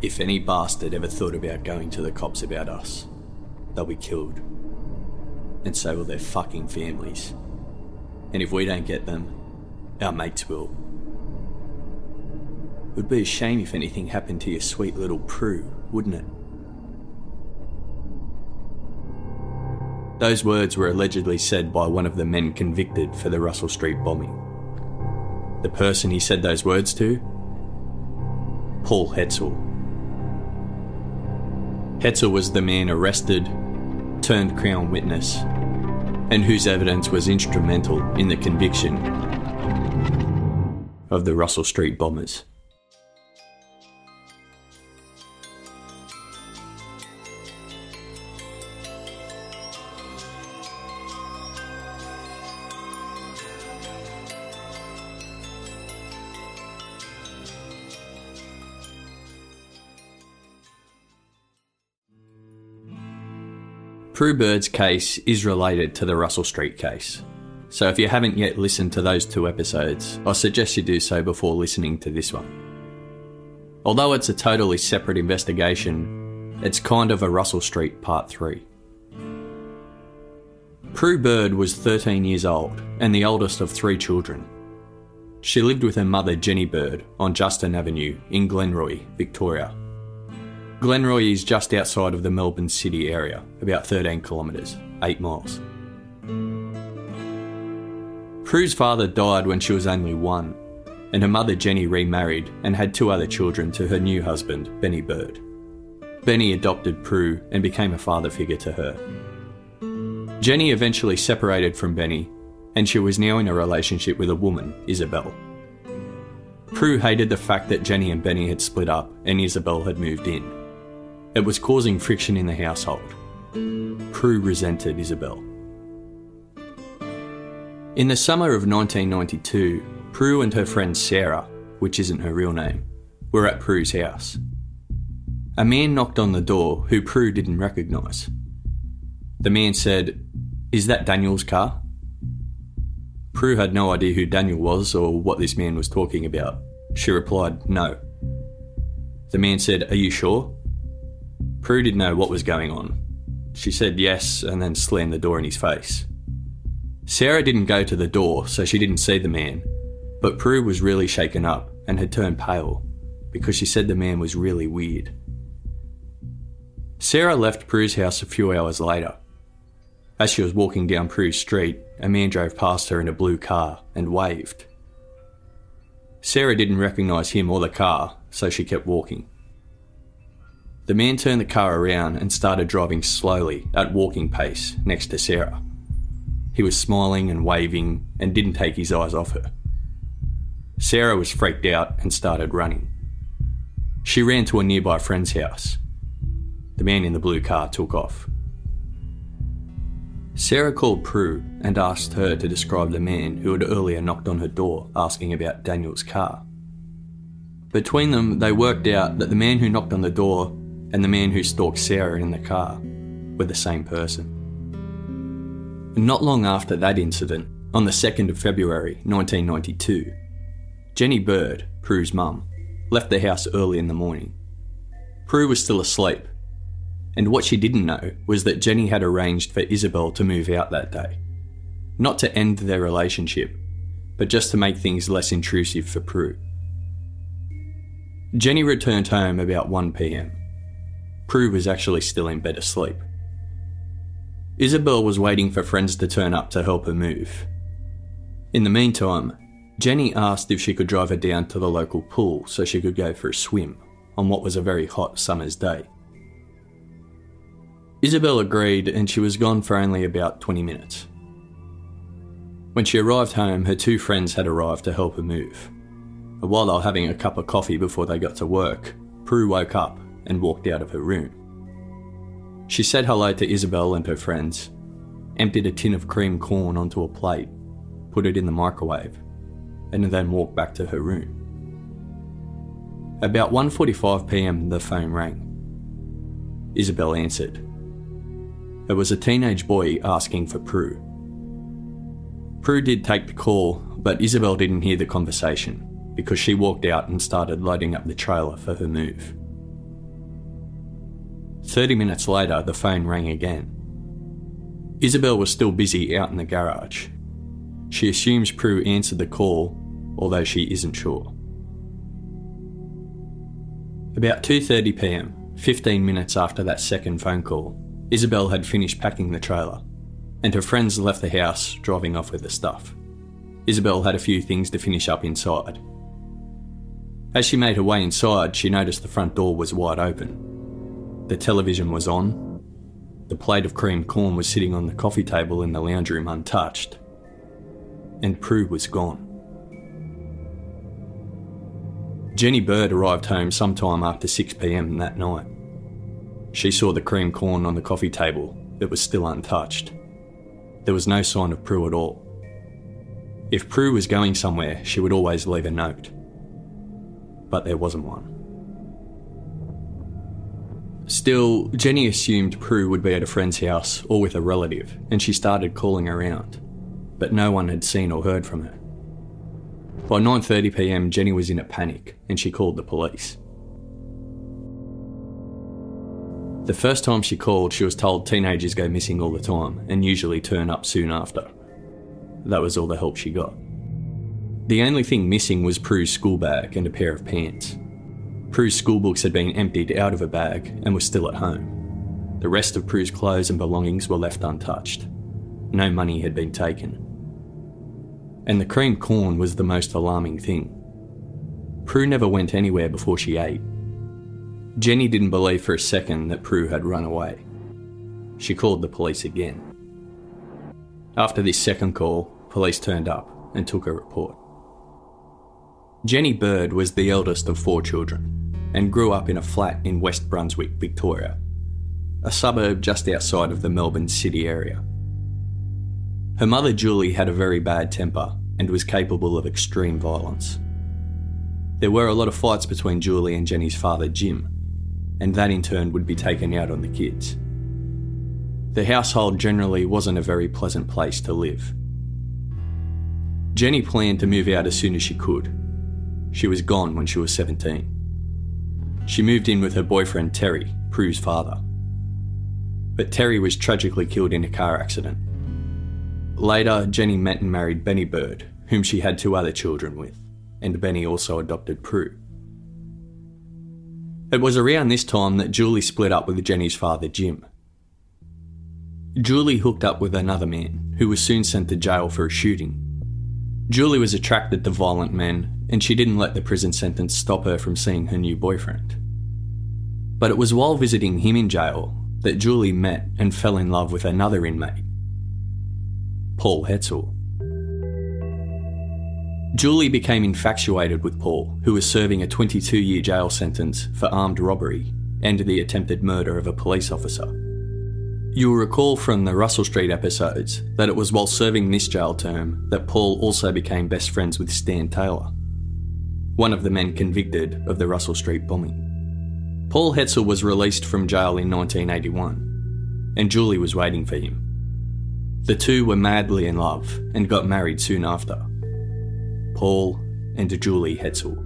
If any bastard ever thought about going to the cops about us, they'll be killed. And so will their fucking families. And if we don't get them, our mates will. It would be a shame if anything happened to your sweet little Prue, wouldn't it? Those words were allegedly said by one of the men convicted for the Russell Street bombing. The person he said those words to? Paul Hetzel. Hetzel was the man arrested, turned Crown witness, and whose evidence was instrumental in the conviction of the Russell Street bombers. Prue Bird's case is related to the Russell Street case. So if you haven't yet listened to those two episodes, I suggest you do so before listening to this one. Although it's a totally separate investigation, it's kind of a Russell Street Part 3. Prue Bird was 13 years old and the oldest of three children. She lived with her mother Jenny Bird on Justin Avenue in Glenroy, Victoria. Glenroy is just outside of the Melbourne city area, about 13 kilometres, 8 miles. Prue's father died when she was only one, and her mother Jenny remarried and had two other children to her new husband, Benny Bird. Benny adopted Prue and became a father figure to her. Jenny eventually separated from Benny, and she was now in a relationship with a woman, Isabel. Prue hated the fact that Jenny and Benny had split up and Isabel had moved in. It was causing friction in the household. Prue resented Isabel. In the summer of 1992, Prue and her friend Sarah, which isn't her real name, were at Prue's house. A man knocked on the door who Prue didn't recognise. The man said, Is that Daniel's car? Prue had no idea who Daniel was or what this man was talking about. She replied, No. The man said, Are you sure? Prue didn't know what was going on. She said yes and then slammed the door in his face. Sarah didn't go to the door, so she didn't see the man, but Prue was really shaken up and had turned pale because she said the man was really weird. Sarah left Prue's house a few hours later. As she was walking down Prue's street, a man drove past her in a blue car and waved. Sarah didn't recognise him or the car, so she kept walking. The man turned the car around and started driving slowly at walking pace next to Sarah. He was smiling and waving and didn't take his eyes off her. Sarah was freaked out and started running. She ran to a nearby friend's house. The man in the blue car took off. Sarah called Prue and asked her to describe the man who had earlier knocked on her door asking about Daniel's car. Between them, they worked out that the man who knocked on the door and the man who stalked Sarah in the car were the same person. Not long after that incident, on the 2nd of February 1992, Jenny Bird, Prue's mum, left the house early in the morning. Prue was still asleep, And what she didn't know was that Jenny had arranged for Isabel to move out that day. Not to end their relationship, but just to make things less intrusive for Prue. Jenny returned home about 1pm. Prue was actually still in bed asleep. Isabel was waiting for friends to turn up to help her move. In the meantime, Jenny asked if she could drive her down to the local pool so she could go for a swim on what was a very hot summer's day. Isabel agreed and she was gone for only about 20 minutes. When she arrived home, her two friends had arrived to help her move. And While they were having a cup of coffee before they got to work, Prue woke up and walked out of her room. She said hello to Isabel and her friends, emptied a tin of cream corn onto a plate, put it in the microwave, and then walked back to her room. About 1:45 p.m. the phone rang. Isabel answered. It was a teenage boy asking for Prue. Prue did take the call, but Isabel didn't hear the conversation because she walked out and started loading up the trailer for her move. 30 minutes later, the phone rang again. Isabel was still busy out in the garage. She assumes Prue answered the call, although she isn't sure. About 2:30 p.m., 15 minutes after that second phone call, Isabel had finished packing the trailer, and her friends left the house, driving off with the stuff. Isabel had a few things to finish up inside. As she made her way inside, she noticed the front door was wide open. The television was on. The plate of creamed corn was sitting on the coffee table in the lounge room untouched. And Prue was gone. Jenny Bird arrived home sometime after 6pm that night. She saw the cream corn on the coffee table that was still untouched. There was no sign of Prue at all. If Prue was going somewhere, she would always leave a note. But there wasn't one. Still, Jenny assumed Prue would be at a friend's house or with a relative, and she started calling around. But no one had seen or heard from her. By 9:30 p.m., Jenny was in a panic and she called the police. The first time she called, she was told teenagers go missing all the time and usually turn up soon after. That was all the help she got. The only thing missing was Prue's school bag and a pair of pants. Prue's school books had been emptied out of a bag and were still at home. The rest of Prue's clothes and belongings were left untouched. No money had been taken. And the creamed corn was the most alarming thing. Prue never went anywhere before she ate, Jenny didn't believe for a second that Prue had run away. She called the police again. After this second call, police turned up and took a report. Jenny Bird was the eldest of four children and grew up in a flat in West Brunswick, Victoria, a suburb just outside of the Melbourne city area. Her mother Julie had a very bad temper and was capable of extreme violence. There were a lot of fights between Julie and Jenny's father Jim, and that in turn would be taken out on the kids. The household generally wasn't a very pleasant place to live. Jenny planned to move out as soon as she could. She was gone when she was 17. She moved in with her boyfriend Terry, Prue's father. But Terry was tragically killed in a car accident. Later, Jenny met and married Benny Bird, whom she had two other children with, and Benny also adopted Prue. It was around this time that Julie split up with Jenny's father, Jim. Julie hooked up with another man, who was soon sent to jail for a shooting. Julie was attracted to violent men, and she didn't let the prison sentence stop her from seeing her new boyfriend. But it was while visiting him in jail that Julie met and fell in love with another inmate, Paul Hetzel. Julie became infatuated with Paul, who was serving a 22 year jail sentence for armed robbery and the attempted murder of a police officer. You'll recall from the Russell Street episodes that it was while serving this jail term that Paul also became best friends with Stan Taylor, one of the men convicted of the Russell Street bombing. Paul Hetzel was released from jail in 1981, and Julie was waiting for him. The two were madly in love and got married soon after. Paul, and Julie Hetzel.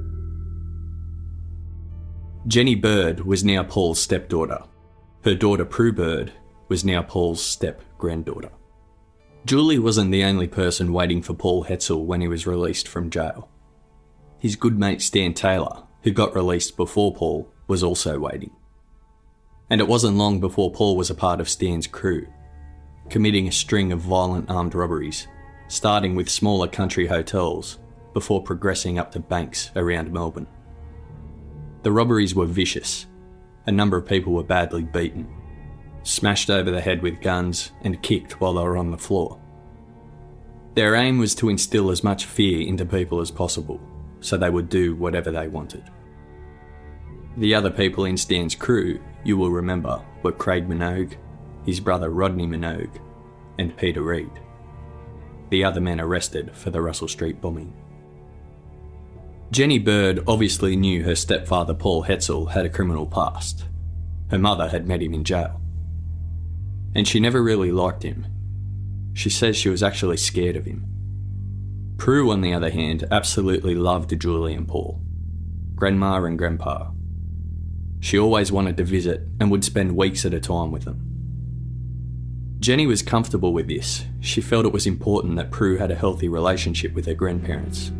Jenny Bird was now Paul's stepdaughter, Her daughter Prue Bird was now Paul's step granddaughter. Julie wasn't the only person waiting for Paul Hetzel when he was released from jail. His good mate Stan Taylor, who got released before Paul, was also waiting. And it wasn't long before Paul was a part of Stan's crew, committing a string of violent armed robberies, starting with smaller country hotels before progressing up to banks around Melbourne. The robberies were vicious. A number of people were badly beaten, smashed over the head with guns, and kicked while they were on the floor. Their aim was to instill as much fear into people as possible, so they would do whatever they wanted. The other people in Stan's crew, you will remember, were Craig Minogue, his brother Rodney Minogue, and Peter Reid. The other men arrested for the Russell Street bombing. Jenny Bird obviously knew her stepfather Paul Hetzel had a criminal past. Her mother had met him in jail. And she never really liked him. She says she was actually scared of him. Prue, on the other hand, absolutely loved Julie and Paul, grandma and grandpa, she always wanted to visit and would spend weeks at a time with them. Jenny was comfortable with this. She felt it was important that Prue had a healthy relationship with her grandparents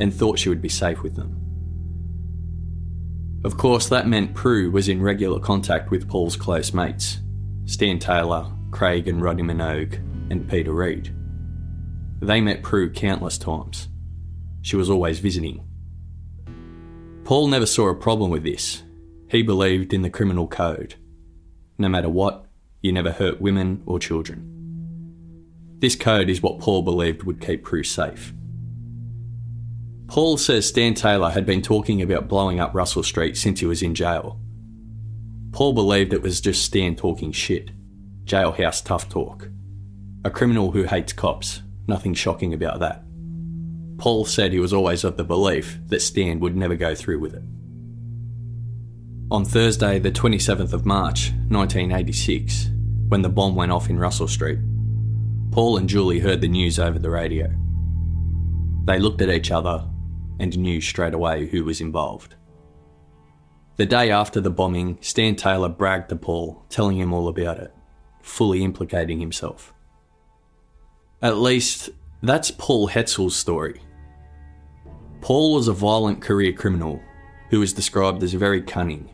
and thought she would be safe with them. Of course, that meant Prue was in regular contact with Paul's close mates Stan Taylor, Craig and Rodney Minogue, and Peter Reid. They met Prue countless times. She was always visiting. Paul never saw a problem with this, he believed in the criminal code. No matter what, you never hurt women or children. This code is what Paul believed would keep Prue safe. Paul says Stan Taylor had been talking about blowing up Russell Street since he was in jail. Paul believed it was just Stan talking shit. Jailhouse tough talk. A criminal who hates cops. Nothing shocking about that. Paul said he was always of the belief that Stan would never go through with it. On Thursday, the 27th of March, 1986, when the bomb went off in Russell Street, Paul and Julie heard the news over the radio. They looked at each other and knew straight away who was involved. The day after the bombing, Stan Taylor bragged to Paul, telling him all about it, fully implicating himself. At least, that's Paul Hetzel's story. Paul was a violent career criminal who was described as very cunning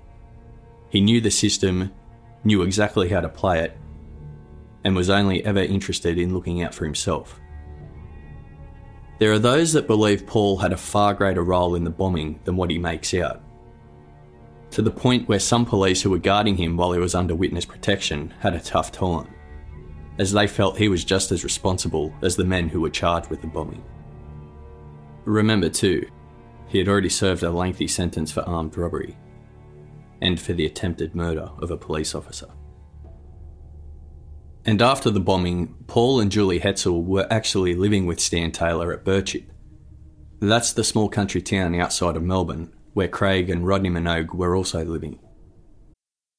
he knew the system, knew exactly how to play it, and was only ever interested in looking out for himself. There are those that believe Paul had a far greater role in the bombing than what he makes out. To the point where some police who were guarding him while he was under witness protection had a tough time, as they felt he was just as responsible as the men who were charged with the bombing. Remember, too, he had already served a lengthy sentence for armed robbery, and for the attempted murder of a police officer. And after the bombing, Paul and Julie Hetzel were actually living with Stan Taylor at Birchip. That's the small country town outside of Melbourne where Craig and Rodney Minogue were also living.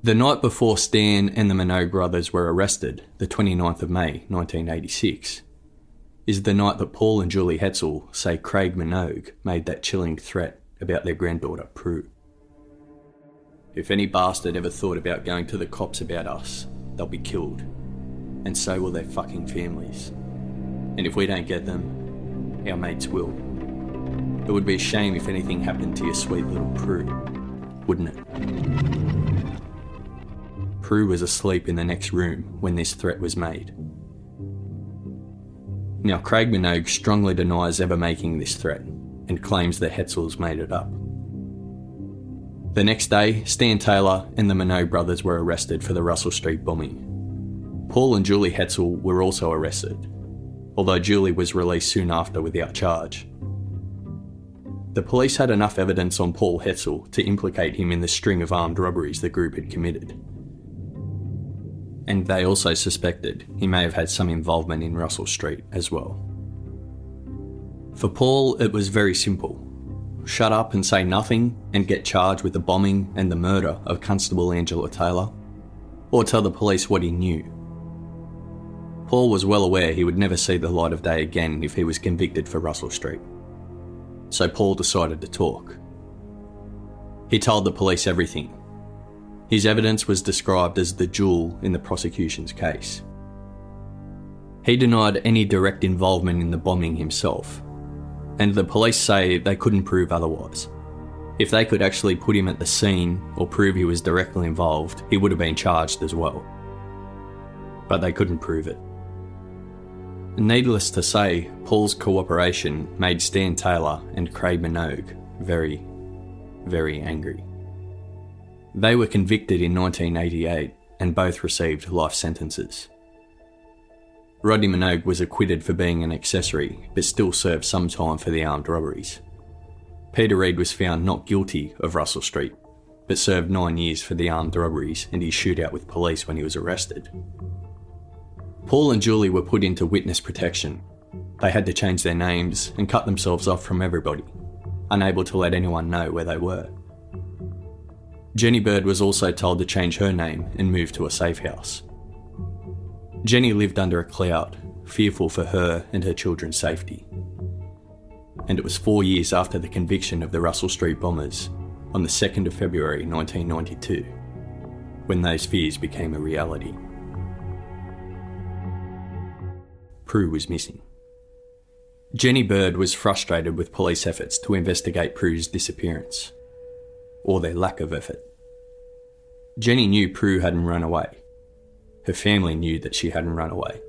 The night before Stan and the Minogue brothers were arrested, the 29th of May 1986, is the night that Paul and Julie Hetzel say Craig Minogue made that chilling threat about their granddaughter, Prue. If any bastard ever thought about going to the cops about us, they'll be killed. And so will their fucking families. And if we don't get them, our mates will. It would be a shame if anything happened to your sweet little Prue, wouldn't it? Prue was asleep in the next room when this threat was made. Now, Craig Minogue strongly denies ever making this threat and claims that Hetzels made it up. The next day, Stan Taylor and the Minogue brothers were arrested for the Russell Street bombing. Paul and Julie Hetzel were also arrested, although Julie was released soon after without charge. The police had enough evidence on Paul Hetzel to implicate him in the string of armed robberies the group had committed. And they also suspected he may have had some involvement in Russell Street as well. For Paul, it was very simple shut up and say nothing and get charged with the bombing and the murder of Constable Angela Taylor, or tell the police what he knew. Paul was well aware he would never see the light of day again if he was convicted for Russell Street. So Paul decided to talk. He told the police everything. His evidence was described as the jewel in the prosecution's case. He denied any direct involvement in the bombing himself, and the police say they couldn't prove otherwise. If they could actually put him at the scene or prove he was directly involved, he would have been charged as well. But they couldn't prove it. Needless to say, Paul's cooperation made Stan Taylor and Craig Minogue very, very angry. They were convicted in 1988 and both received life sentences. Rodney Minogue was acquitted for being an accessory, but still served some time for the armed robberies. Peter Reid was found not guilty of Russell Street, but served nine years for the armed robberies and his shootout with police when he was arrested. Paul and Julie were put into witness protection. They had to change their names and cut themselves off from everybody, unable to let anyone know where they were. Jenny Bird was also told to change her name and move to a safe house. Jenny lived under a cloud, fearful for her and her children's safety. And it was four years after the conviction of the Russell Street bombers, on the 2nd of February 1992, when those fears became a reality. Prue was missing. Jenny Bird was frustrated with police efforts to investigate Prue's disappearance, or their lack of effort. Jenny knew Prue hadn't run away, her family knew that she hadn't run away.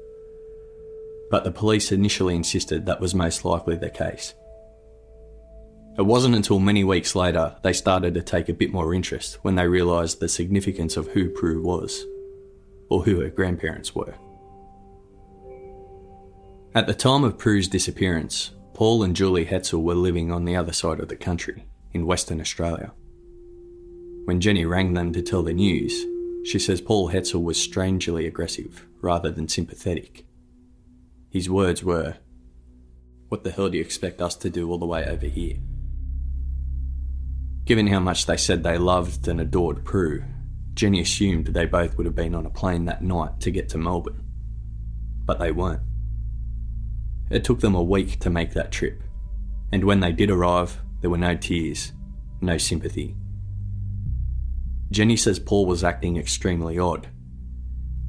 But the police initially insisted that was most likely the case. It wasn't until many weeks later they started to take a bit more interest when they realised the significance of who Prue was, or who her grandparents were. At the time of Prue's disappearance, Paul and Julie Hetzel were living on the other side of the country, in Western Australia. When Jenny rang them to tell the news, she says Paul Hetzel was strangely aggressive rather than sympathetic. His words were, What the hell do you expect us to do all the way over here? Given how much they said they loved and adored Prue, Jenny assumed they both would have been on a plane that night to get to Melbourne. But they weren't. It took them a week to make that trip, and when they did arrive, there were no tears, no sympathy, Jenny says Paul was acting extremely odd.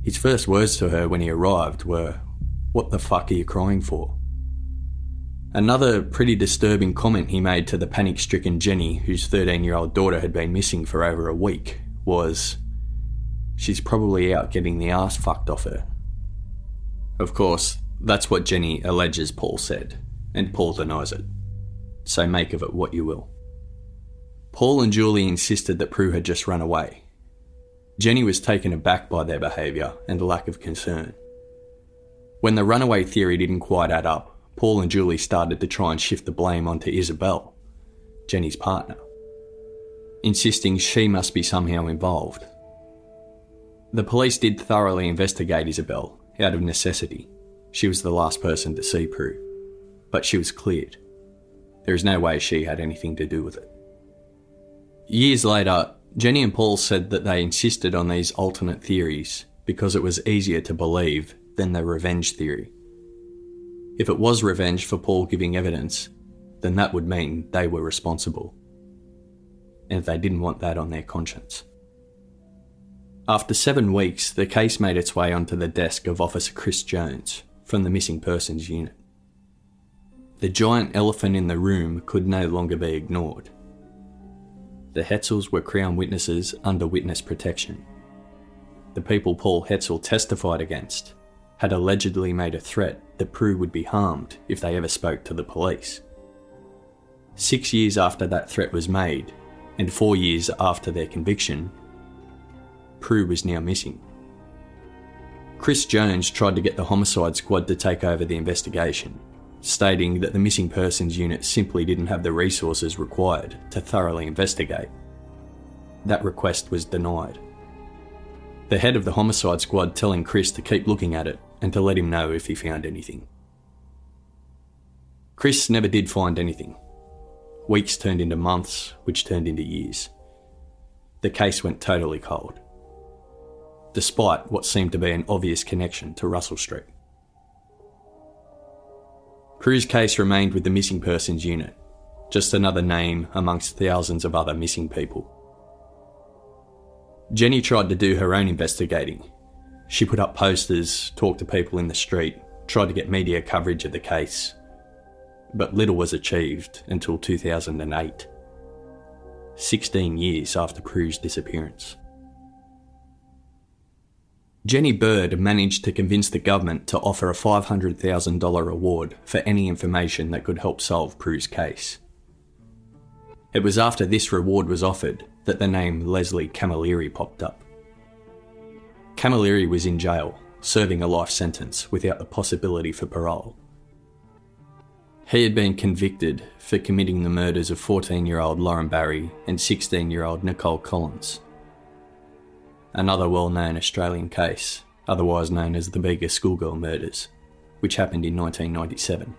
His first words to her when he arrived were, What the fuck are you crying for? Another pretty disturbing comment he made to the panic stricken Jenny, whose 13 year old daughter had been missing for over a week, was, She's probably out getting the ass fucked off her. Of course, that's what Jenny alleges Paul said, and Paul denies it. So make of it what you will. Paul and Julie insisted that Prue had just run away. Jenny was taken aback by their behaviour and lack of concern. When the runaway theory didn't quite add up, Paul and Julie started to try and shift the blame onto Isabel, Jenny's partner, insisting she must be somehow involved. The police did thoroughly investigate Isabel out of necessity. She was the last person to see Prue, but she was cleared. There is no way she had anything to do with it. Years later, Jenny and Paul said that they insisted on these alternate theories because it was easier to believe than the revenge theory. If it was revenge for Paul giving evidence, then that would mean they were responsible. And they didn't want that on their conscience. After seven weeks, the case made its way onto the desk of Officer Chris Jones from the Missing Persons Unit. The giant elephant in the room could no longer be ignored. The Hetzels were Crown witnesses under witness protection. The people Paul Hetzel testified against had allegedly made a threat that Prue would be harmed if they ever spoke to the police. Six years after that threat was made, and four years after their conviction, Prue was now missing. Chris Jones tried to get the homicide squad to take over the investigation, stating that the missing persons unit simply didn't have the resources required to thoroughly investigate. That request was denied. The head of the homicide squad telling Chris to keep looking at it and to let him know if he found anything. Chris never did find anything. Weeks turned into months, which turned into years. The case went totally cold despite what seemed to be an obvious connection to Russell Street. Prue's case remained with the Missing Persons Unit, just another name amongst thousands of other missing people. Jenny tried to do her own investigating. She put up posters, talked to people in the street, tried to get media coverage of the case. But little was achieved until 2008, 16 years after Prue's disappearance. Jenny Bird managed to convince the government to offer a $500,000 reward for any information that could help solve Prue's case. It was after this reward was offered that the name Leslie Camilleri popped up. Camilleri was in jail, serving a life sentence without the possibility for parole. He had been convicted for committing the murders of 14 year old Lauren Barry and 16 year old Nicole Collins another well known Australian case, otherwise known as the Bega schoolgirl murders, which happened in 1997,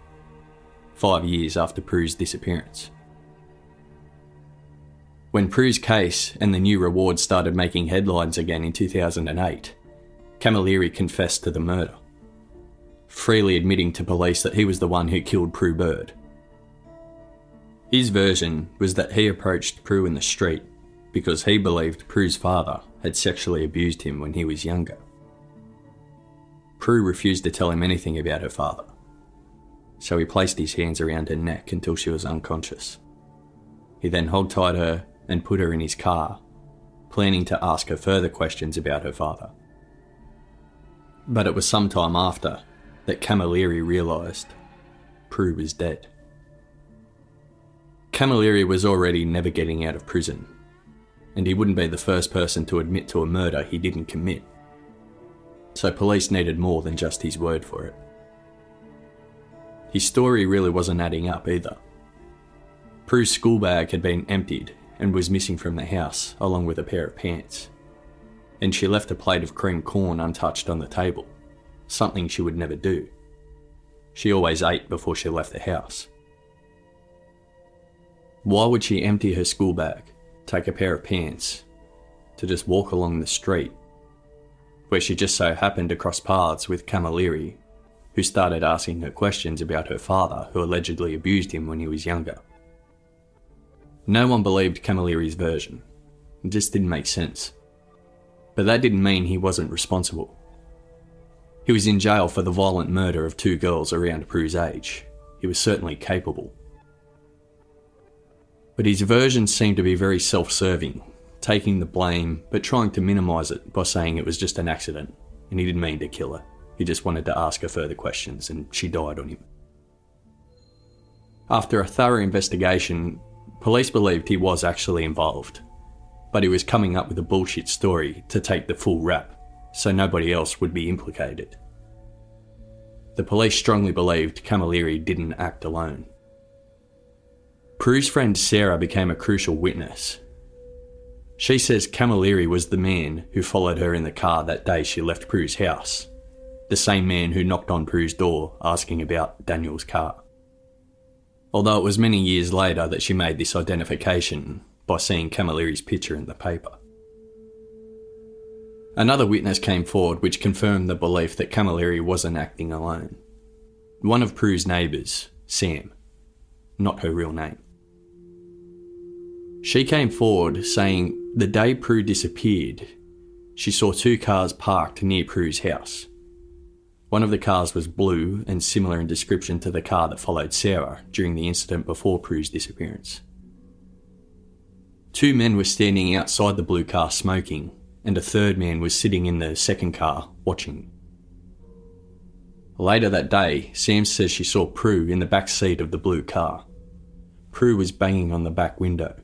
five years after Prue's disappearance. When Prue's case and the new reward started making headlines again in 2008, Camilleri confessed to the murder, freely admitting to police that he was the one who killed Prue Bird. His version was that he approached Prue in the street because he believed Prue's father had sexually abused him when he was younger. Prue refused to tell him anything about her father, so he placed his hands around her neck until she was unconscious. He then hogtied her and put her in his car, planning to ask her further questions about her father. But it was some time after that Camilleri realised Prue was dead. Camilleri was already never getting out of prison and he wouldn't be the first person to admit to a murder he didn't commit. So police needed more than just his word for it. His story really wasn't adding up either. Prue's school bag had been emptied and was missing from the house, along with a pair of pants. And she left a plate of cream corn untouched on the table, something she would never do. She always ate before she left the house. Why would she empty her school bag take a pair of pants to just walk along the street, where she just so happened to cross paths with Camilleri, who started asking her questions about her father, who allegedly abused him when he was younger. No one believed Camilleri's version. It just didn't make sense. But that didn't mean he wasn't responsible. He was in jail for the violent murder of two girls around Prue's age. He was certainly capable but his version seemed to be very self serving, taking the blame but trying to minimise it by saying it was just an accident and he didn't mean to kill her. He just wanted to ask her further questions and she died on him. After a thorough investigation, police believed he was actually involved, but he was coming up with a bullshit story to take the full rap so nobody else would be implicated. The police strongly believed Camilleri didn't act alone. Prue's friend Sarah became a crucial witness. She says Camilleri was the man who followed her in the car that day she left Prue's house, the same man who knocked on Prue's door asking about Daniel's car. Although it was many years later that she made this identification by seeing Camilleri's picture in the paper. Another witness came forward which confirmed the belief that Camilleri wasn't acting alone. One of Prue's neighbours, Sam, not her real name. She came forward saying the day Prue disappeared, she saw two cars parked near Prue's house. One of the cars was blue and similar in description to the car that followed Sarah during the incident before Prue's disappearance. Two men were standing outside the blue car smoking, and a third man was sitting in the second car watching. Later that day, Sam says she saw Prue in the back seat of the blue car. Prue was banging on the back window.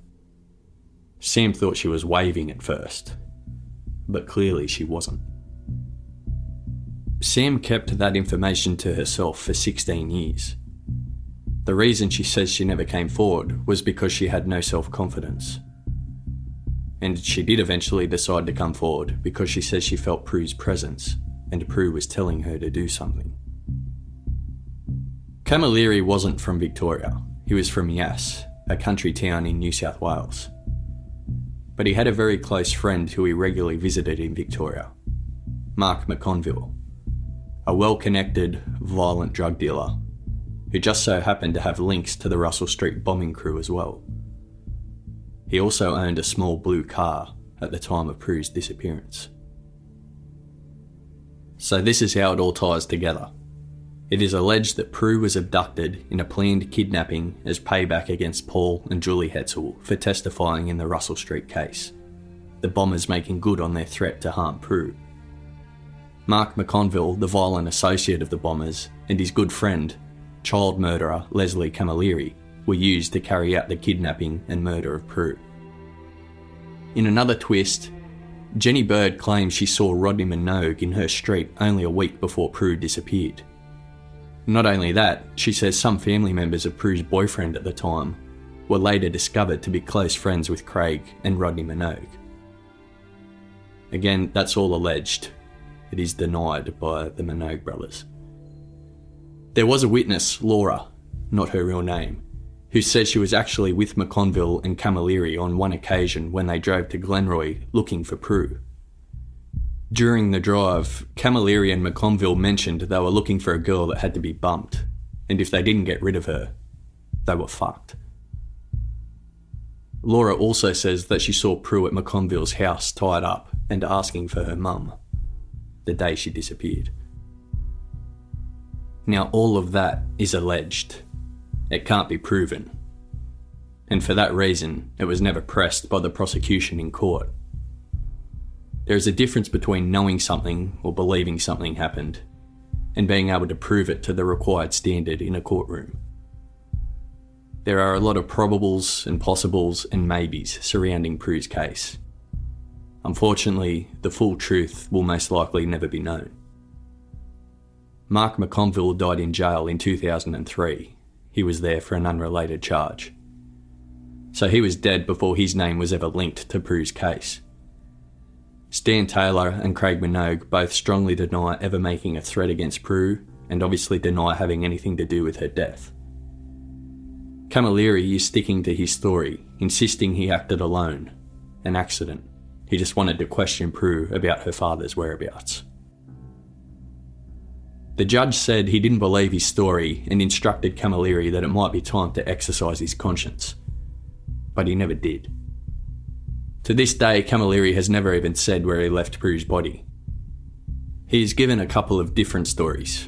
Sam thought she was waving at first, but clearly she wasn't. Sam kept that information to herself for 16 years. The reason she says she never came forward was because she had no self confidence. And she did eventually decide to come forward because she says she felt Prue's presence and Prue was telling her to do something. Camilleri wasn't from Victoria, he was from Yass, a country town in New South Wales. But he had a very close friend who he regularly visited in Victoria, Mark McConville, a well connected, violent drug dealer who just so happened to have links to the Russell Street bombing crew as well. He also owned a small blue car at the time of Prue's disappearance. So, this is how it all ties together. It is alleged that Prue was abducted in a planned kidnapping as payback against Paul and Julie Hetzel for testifying in the Russell Street case, the bombers making good on their threat to harm Prue. Mark McConville, the violent associate of the bombers, and his good friend, child murderer Leslie Camilleri, were used to carry out the kidnapping and murder of Prue. In another twist, Jenny Bird claims she saw Rodney Minogue in her street only a week before Prue disappeared. Not only that, she says some family members of Prue's boyfriend at the time were later discovered to be close friends with Craig and Rodney Minogue. Again, that's all alleged. It is denied by the Minogue brothers. There was a witness, Laura, not her real name, who said she was actually with McConville and Camilleri on one occasion when they drove to Glenroy looking for Prue. During the drive, Camilleri and McConville mentioned they were looking for a girl that had to be bumped, and if they didn't get rid of her, they were fucked. Laura also says that she saw Prue at McConville's house tied up and asking for her mum the day she disappeared. Now, all of that is alleged it can't be proven. And for that reason, it was never pressed by the prosecution in court. There is a difference between knowing something or believing something happened and being able to prove it to the required standard in a courtroom. There are a lot of probables and possibles and maybes surrounding Prue's case. Unfortunately, the full truth will most likely never be known. Mark McConville died in jail in 2003 he was there for an unrelated charge. So he was dead before his name was ever linked to Prue's case. Stan Taylor and Craig Minogue both strongly deny ever making a threat against Prue and obviously deny having anything to do with her death. Camilleri is sticking to his story, insisting he acted alone, an accident. He just wanted to question Prue about her father's whereabouts. The judge said he didn't believe his story and instructed Camilleri that it might be time to exercise his conscience. But he never did. To this day, Camilleri has never even said where he left Prue's body. He is given a couple of different stories.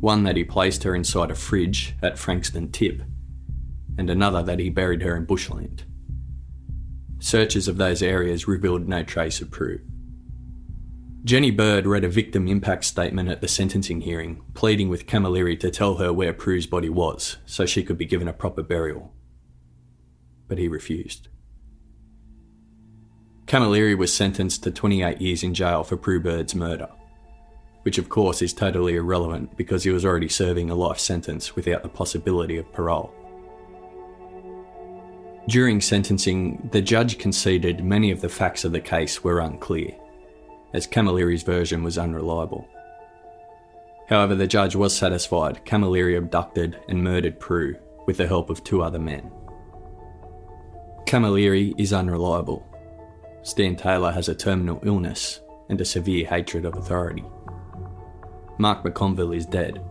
One that he placed her inside a fridge at Frankston Tip, and another that he buried her in bushland. Searches of those areas revealed no trace of Prue. Jenny Bird read a victim impact statement at the sentencing hearing, pleading with Camilleri to tell her where Prue's body was so she could be given a proper burial. But he refused. Camilleri was sentenced to 28 years in jail for Prue Bird's murder, which of course is totally irrelevant because he was already serving a life sentence without the possibility of parole. During sentencing, the judge conceded many of the facts of the case were unclear as Camilleri's version was unreliable. However, the judge was satisfied Camilleri abducted and murdered Prue with the help of two other men. Camilleri is unreliable. Stan Taylor has a terminal illness and a severe hatred of authority. Mark McConville is dead.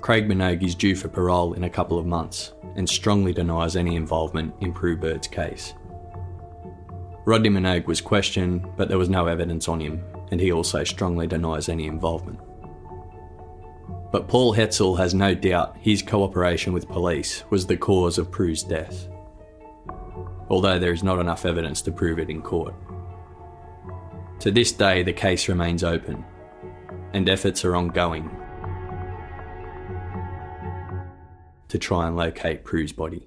Craig Minogue is due for parole in a couple of months and strongly denies any involvement in Prue Bird's case. Rodney Minogue was questioned, but there was no evidence on him, and he also strongly denies any involvement. But Paul Hetzel has no doubt his cooperation with police was the cause of Prue's death, although there is not enough evidence to prove it in court. To this day, the case remains open, and efforts are ongoing to try and locate Prue's body.